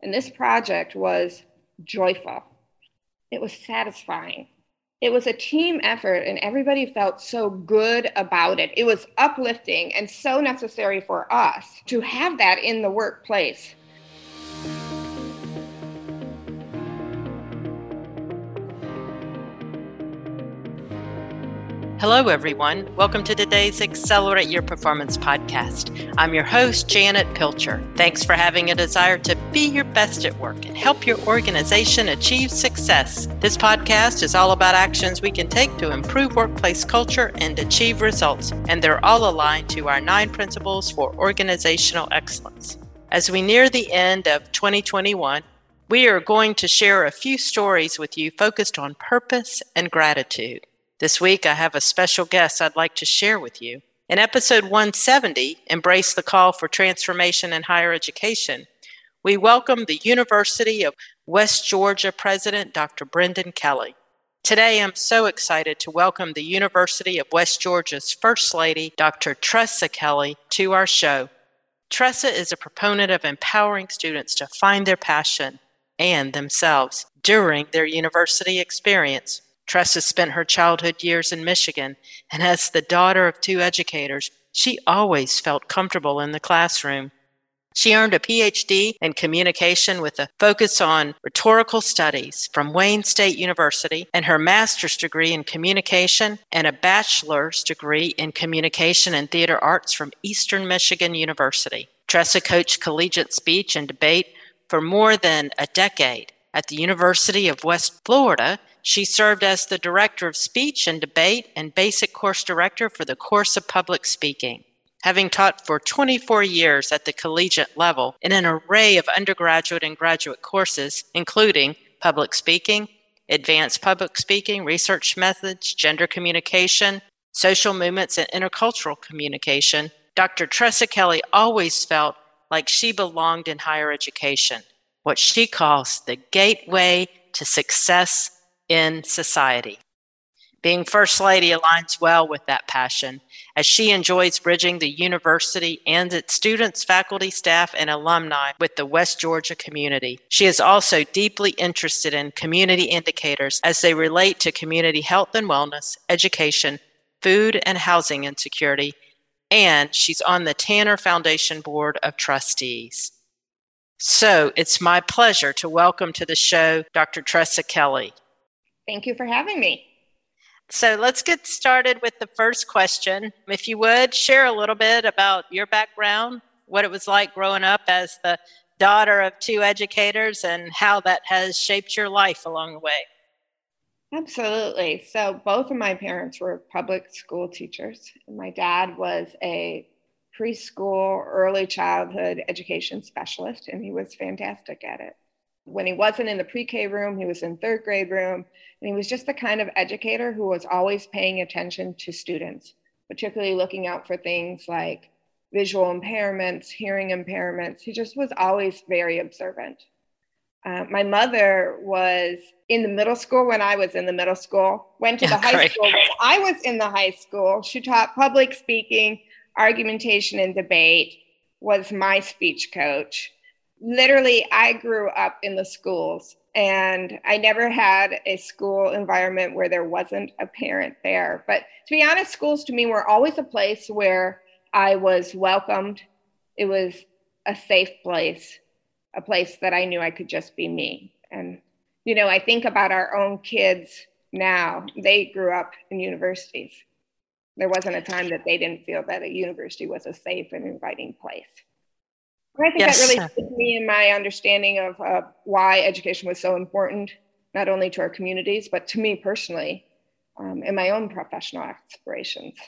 And this project was joyful, it was satisfying. It was a team effort, and everybody felt so good about it. It was uplifting and so necessary for us to have that in the workplace. Hello, everyone. Welcome to today's Accelerate Your Performance podcast. I'm your host, Janet Pilcher. Thanks for having a desire to be your best at work and help your organization achieve success. This podcast is all about actions we can take to improve workplace culture and achieve results, and they're all aligned to our nine principles for organizational excellence. As we near the end of 2021, we are going to share a few stories with you focused on purpose and gratitude. This week, I have a special guest I'd like to share with you. In episode 170, Embrace the Call for Transformation in Higher Education, we welcome the University of West Georgia President Dr. Brendan Kelly. Today, I'm so excited to welcome the University of West Georgia's First Lady, Dr. Tressa Kelly, to our show. Tressa is a proponent of empowering students to find their passion and themselves during their university experience. Tressa spent her childhood years in Michigan, and as the daughter of two educators, she always felt comfortable in the classroom. She earned a PhD in communication with a focus on rhetorical studies from Wayne State University and her master's degree in communication and a bachelor's degree in communication and theater arts from Eastern Michigan University. Tressa coached collegiate speech and debate for more than a decade. At the University of West Florida, she served as the director of speech and debate and basic course director for the course of public speaking. Having taught for 24 years at the collegiate level in an array of undergraduate and graduate courses, including public speaking, advanced public speaking, research methods, gender communication, social movements, and intercultural communication, Dr. Tressa Kelly always felt like she belonged in higher education, what she calls the gateway to success in society. Being First Lady aligns well with that passion as she enjoys bridging the university and its students, faculty, staff, and alumni with the West Georgia community. She is also deeply interested in community indicators as they relate to community health and wellness, education, food and housing insecurity, and she's on the Tanner Foundation Board of Trustees. So it's my pleasure to welcome to the show Dr. Tressa Kelly. Thank you for having me. So let's get started with the first question. If you would share a little bit about your background, what it was like growing up as the daughter of two educators, and how that has shaped your life along the way. Absolutely. So, both of my parents were public school teachers. My dad was a preschool, early childhood education specialist, and he was fantastic at it. When he wasn't in the pre K room, he was in third grade room. And he was just the kind of educator who was always paying attention to students, particularly looking out for things like visual impairments, hearing impairments. He just was always very observant. Uh, my mother was in the middle school when I was in the middle school, went to the high great. school when I was in the high school. She taught public speaking, argumentation, and debate, was my speech coach literally i grew up in the schools and i never had a school environment where there wasn't a parent there. But to be honest schools to me were always a place where i was welcomed. It was a safe place a place that i knew i could just be me. And you know i think about our own kids now. They grew up in universities. There wasn't a time that they didn't feel that a university was a safe and inviting place I think yes. that really me in my understanding of uh, why education was so important, not only to our communities, but to me personally um, in my own professional aspirations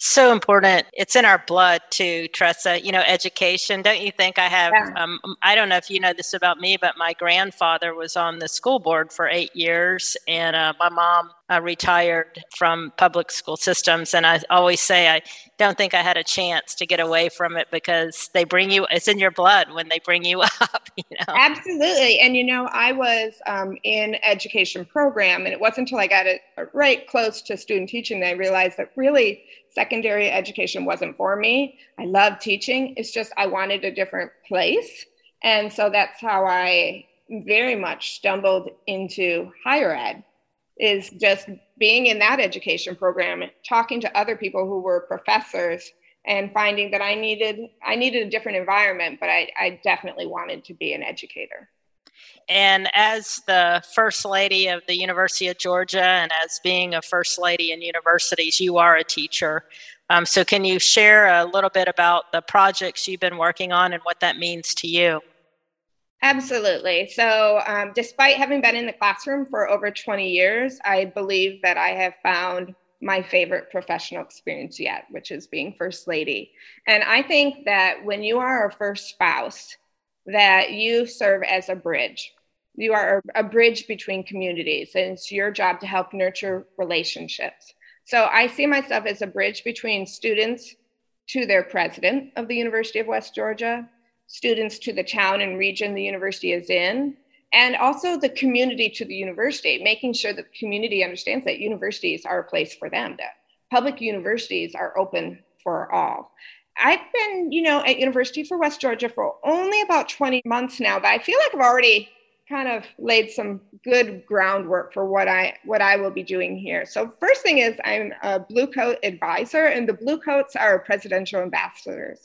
so important. It's in our blood too, Tressa. You know, education. Don't you think I have? Yeah. Um, I don't know if you know this about me, but my grandfather was on the school board for eight years, and uh, my mom uh, retired from public school systems. And I always say I don't think I had a chance to get away from it because they bring you. It's in your blood when they bring you up. You know. Absolutely, and you know, I was um, in education program, and it wasn't until I got it right close to student teaching that I realized that really secondary education wasn't for me. I love teaching. It's just I wanted a different place. And so that's how I very much stumbled into higher ed is just being in that education program, talking to other people who were professors and finding that I needed I needed a different environment, but I, I definitely wanted to be an educator. And as the first lady of the University of Georgia, and as being a first lady in universities, you are a teacher. Um, so, can you share a little bit about the projects you've been working on and what that means to you? Absolutely. So, um, despite having been in the classroom for over 20 years, I believe that I have found my favorite professional experience yet, which is being first lady. And I think that when you are a first spouse, that you serve as a bridge. You are a bridge between communities, and it's your job to help nurture relationships. So I see myself as a bridge between students to their president of the University of West Georgia, students to the town and region the university is in, and also the community to the university, making sure that the community understands that universities are a place for them, that public universities are open for all. I've been, you know, at University for West Georgia for only about 20 months now, but I feel like I've already kind of laid some good groundwork for what I what I will be doing here. So first thing is I'm a Blue Coat advisor, and the Blue Coats are presidential ambassadors.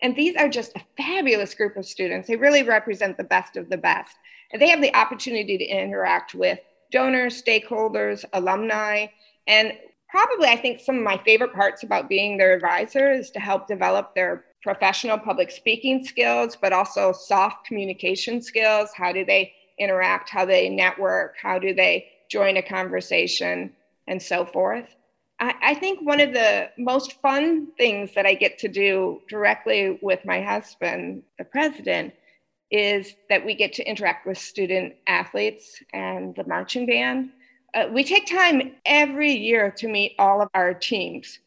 And these are just a fabulous group of students. They really represent the best of the best. And they have the opportunity to interact with donors, stakeholders, alumni. And probably, I think some of my favorite parts about being their advisor is to help develop their professional public speaking skills, but also soft communication skills. How do they interact? How they network? How do they join a conversation? And so forth. I, I think one of the most fun things that I get to do directly with my husband, the president, is that we get to interact with student athletes and the marching band. Uh, we take time every year to meet all of our teams.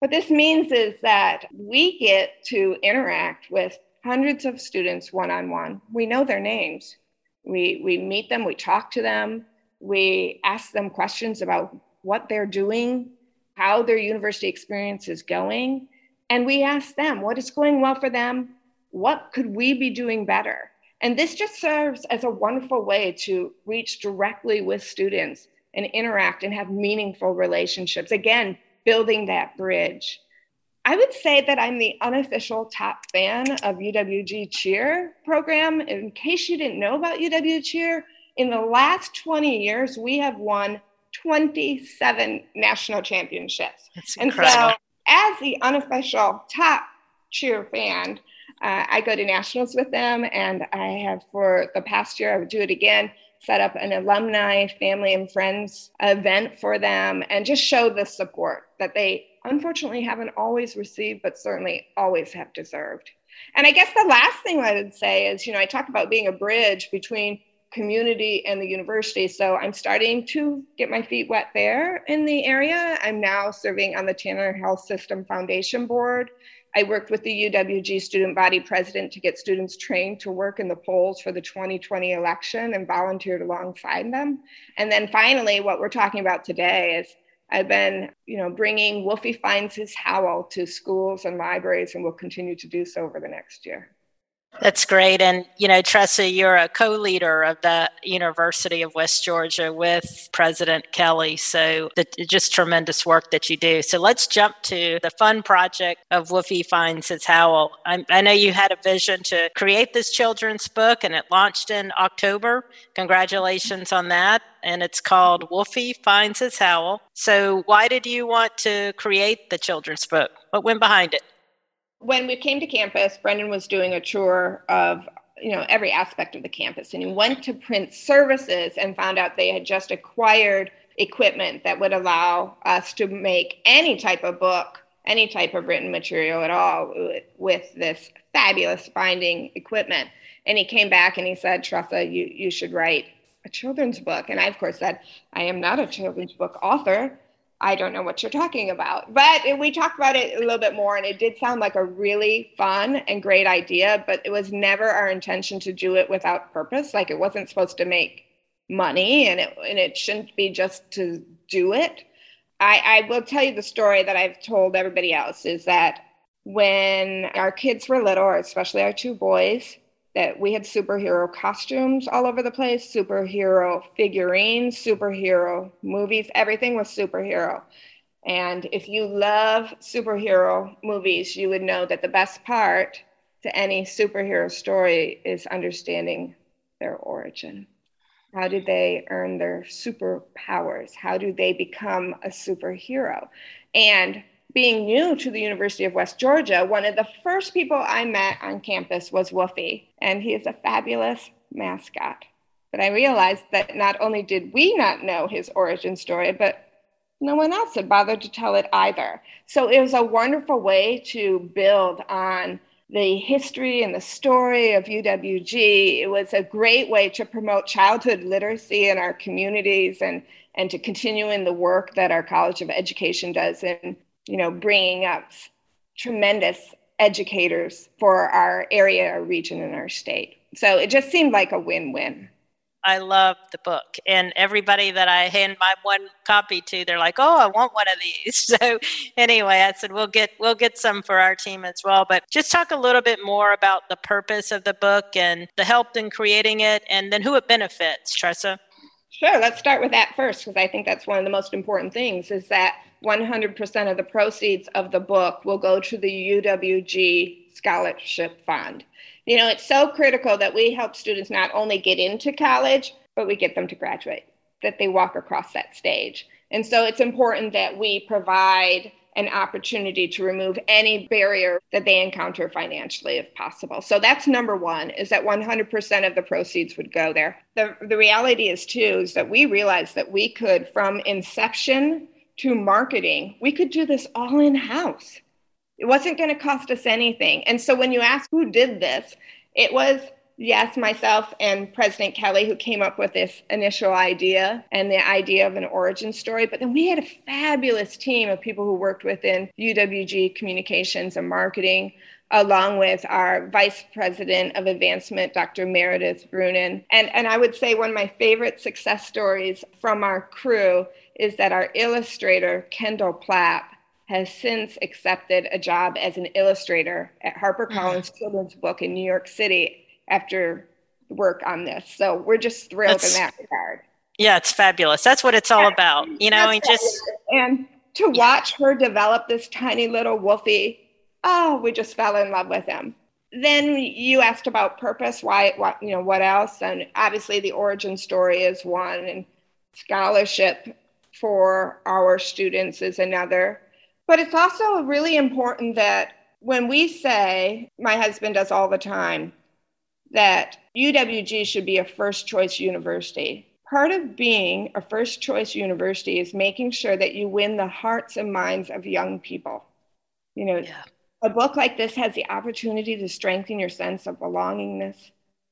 What this means is that we get to interact with hundreds of students one on one. We know their names. We, we meet them, we talk to them, we ask them questions about what they're doing, how their university experience is going. And we ask them what is going well for them? What could we be doing better? And this just serves as a wonderful way to reach directly with students and interact and have meaningful relationships. Again, building that bridge. I would say that I'm the unofficial top fan of UWG Cheer program. In case you didn't know about UW Cheer, in the last 20 years, we have won 27 national championships. That's and incredible. so, as the unofficial top cheer fan, uh, I go to nationals with them, and I have for the past year, I would do it again, set up an alumni, family, and friends event for them, and just show the support that they unfortunately haven't always received, but certainly always have deserved. And I guess the last thing I would say is, you know, I talk about being a bridge between community and the university. So I'm starting to get my feet wet there in the area. I'm now serving on the Tanner Health System Foundation Board. I worked with the UWG student body president to get students trained to work in the polls for the 2020 election and volunteered alongside them. And then finally, what we're talking about today is I've been, you know, bringing Wolfie Finds His Howl to schools and libraries, and will continue to do so over the next year. That's great. And, you know, Tressa, you're a co leader of the University of West Georgia with President Kelly. So, the, just tremendous work that you do. So, let's jump to the fun project of Wolfie Finds His Howl. I, I know you had a vision to create this children's book and it launched in October. Congratulations on that. And it's called Wolfie Finds His Howl. So, why did you want to create the children's book? What went behind it? When we came to campus, Brendan was doing a tour of you know every aspect of the campus, and he went to print services and found out they had just acquired equipment that would allow us to make any type of book, any type of written material at all with this fabulous binding equipment. And he came back and he said, Tressa, you, you should write a children's book. And I, of course, said, I am not a children's book author. I don't know what you're talking about. But we talked about it a little bit more, and it did sound like a really fun and great idea, but it was never our intention to do it without purpose. Like it wasn't supposed to make money, and it, and it shouldn't be just to do it. I, I will tell you the story that I've told everybody else is that when our kids were little, especially our two boys, that we had superhero costumes all over the place, superhero figurines, superhero movies, everything was superhero. And if you love superhero movies, you would know that the best part to any superhero story is understanding their origin. How did they earn their superpowers? How do they become a superhero? And being new to the University of West Georgia, one of the first people I met on campus was Wolfie, and he is a fabulous mascot. But I realized that not only did we not know his origin story, but no one else had bothered to tell it either. So it was a wonderful way to build on the history and the story of UWG. It was a great way to promote childhood literacy in our communities and, and to continue in the work that our College of Education does in, you know, bringing up tremendous educators for our area, our region, and our state. So it just seemed like a win-win. I love the book. And everybody that I hand my one copy to, they're like, "Oh, I want one of these." So anyway, I said we'll get we'll get some for our team as well. But just talk a little bit more about the purpose of the book and the help in creating it, and then who it benefits. Tressa. Sure. Let's start with that first because I think that's one of the most important things. Is that 100% of the proceeds of the book will go to the UWG Scholarship Fund. You know, it's so critical that we help students not only get into college, but we get them to graduate, that they walk across that stage. And so it's important that we provide an opportunity to remove any barrier that they encounter financially if possible. So that's number one is that 100% of the proceeds would go there. The, the reality is too is that we realized that we could from inception to marketing, we could do this all in house. It wasn't going to cost us anything. And so when you ask who did this, it was, yes, myself and President Kelly who came up with this initial idea and the idea of an origin story. But then we had a fabulous team of people who worked within UWG communications and marketing along with our vice president of advancement, Dr. Meredith Brunin. And, and I would say one of my favorite success stories from our crew is that our illustrator, Kendall Plapp, has since accepted a job as an illustrator at HarperCollins mm-hmm. Children's Book in New York City after work on this. So we're just thrilled That's, in that regard. Yeah, it's fabulous. That's what it's all about. You know, and just and to watch her develop this tiny little wolfie, oh, we just fell in love with him. Then you asked about purpose, why, what, you know, what else? And obviously, the origin story is one, and scholarship for our students is another. But it's also really important that when we say, my husband does all the time, that UWG should be a first choice university. Part of being a first choice university is making sure that you win the hearts and minds of young people. You know, yeah. a book like this has the opportunity to strengthen your sense of belongingness,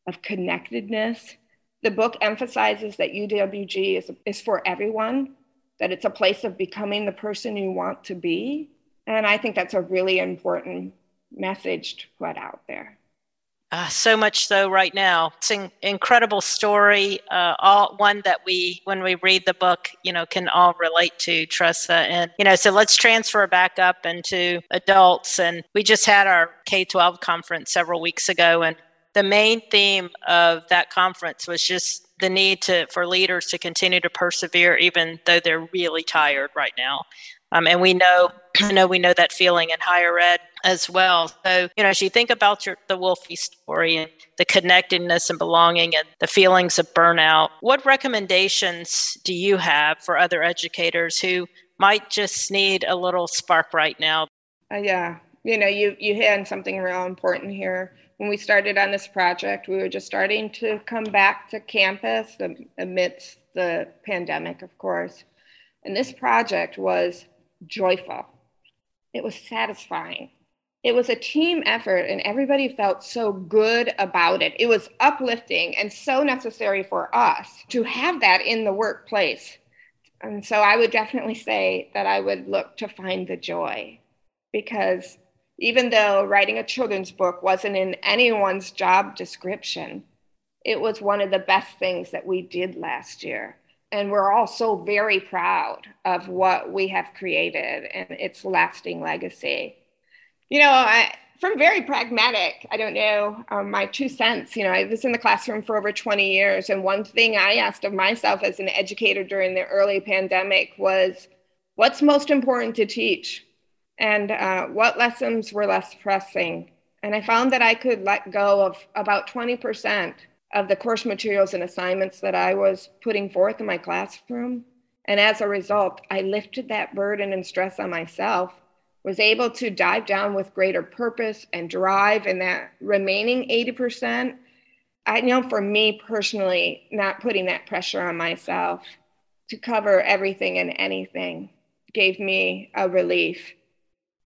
of connectedness. The book emphasizes that UWG is, is for everyone, that it's a place of becoming the person you want to be. And I think that's a really important message to put out there. Uh, so much so right now. It's an incredible story. Uh, all one that we, when we read the book, you know, can all relate to Tressa. And you know, so let's transfer back up into adults. And we just had our K twelve conference several weeks ago, and the main theme of that conference was just the need to for leaders to continue to persevere even though they're really tired right now um, and we know I know we know that feeling in higher ed as well. So, you know, as you think about your, the Wolfie story and the connectedness and belonging and the feelings of burnout, what recommendations do you have for other educators who might just need a little spark right now? Uh, yeah, you know, you you hit on something real important here when we started on this project, we were just starting to come back to campus amidst the pandemic, of course. And this project was joyful, it was satisfying. It was a team effort, and everybody felt so good about it. It was uplifting and so necessary for us to have that in the workplace. And so I would definitely say that I would look to find the joy because even though writing a children's book wasn't in anyone's job description, it was one of the best things that we did last year. And we're all so very proud of what we have created and its lasting legacy. You know, I, from very pragmatic. I don't know um, my two cents. You know, I was in the classroom for over 20 years, and one thing I asked of myself as an educator during the early pandemic was, "What's most important to teach?" and uh, what lessons were less pressing. And I found that I could let go of about 20% of the course materials and assignments that I was putting forth in my classroom. And as a result, I lifted that burden and stress on myself, was able to dive down with greater purpose and drive in that remaining 80%. I know for me personally, not putting that pressure on myself to cover everything and anything gave me a relief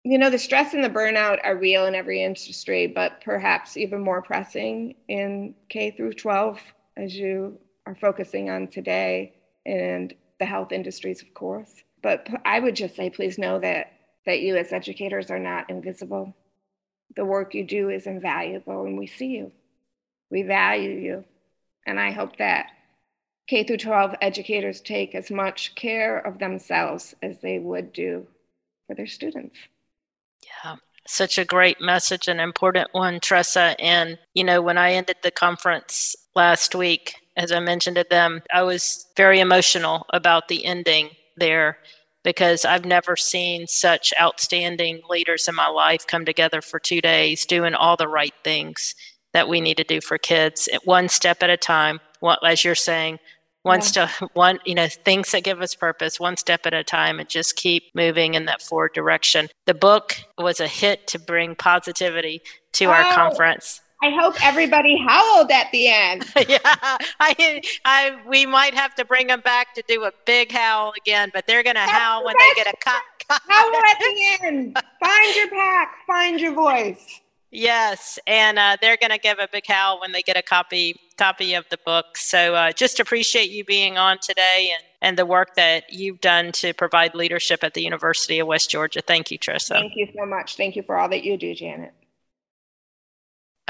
you know, the stress and the burnout are real in every industry, but perhaps even more pressing in K through 12, as you are focusing on today, and the health industries, of course. But I would just say, please know that that you as educators are not invisible. The work you do is invaluable, and we see you. We value you, and I hope that K through 12 educators take as much care of themselves as they would do for their students. Yeah, such a great message, an important one, Tressa. And, you know, when I ended the conference last week, as I mentioned to them, I was very emotional about the ending there because I've never seen such outstanding leaders in my life come together for two days doing all the right things that we need to do for kids, eh, one step at a time. What, as you're saying, one yeah. step one you know things that give us purpose one step at a time and just keep moving in that forward direction the book was a hit to bring positivity to oh, our conference i hope everybody howled at the end yeah I, I we might have to bring them back to do a big howl again but they're gonna That's howl when they get a cut howl at the end find your pack find your voice Yes, and uh, they're going to give a big howl when they get a copy copy of the book. So uh, just appreciate you being on today and, and the work that you've done to provide leadership at the University of West Georgia. Thank you, Tressa. Thank you so much. Thank you for all that you do, Janet.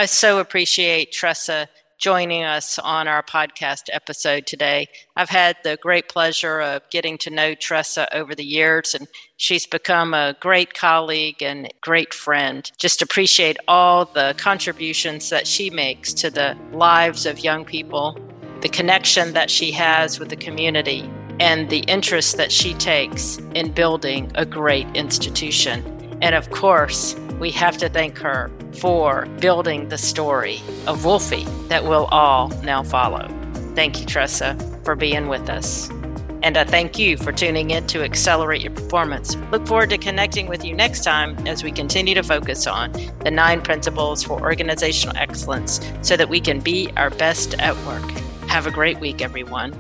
I so appreciate Tressa joining us on our podcast episode today. I've had the great pleasure of getting to know Tressa over the years, and she's become a great colleague and great friend. Just appreciate all the contributions that she makes to the lives of young people, the connection that she has with the community, and the interest that she takes in building a great institution. And of course, we have to thank her for building the story of Wolfie that we'll all now follow. Thank you, Tressa, for being with us. And I thank you for tuning in to Accelerate Your Performance. Look forward to connecting with you next time as we continue to focus on the nine principles for organizational excellence so that we can be our best at work. Have a great week, everyone.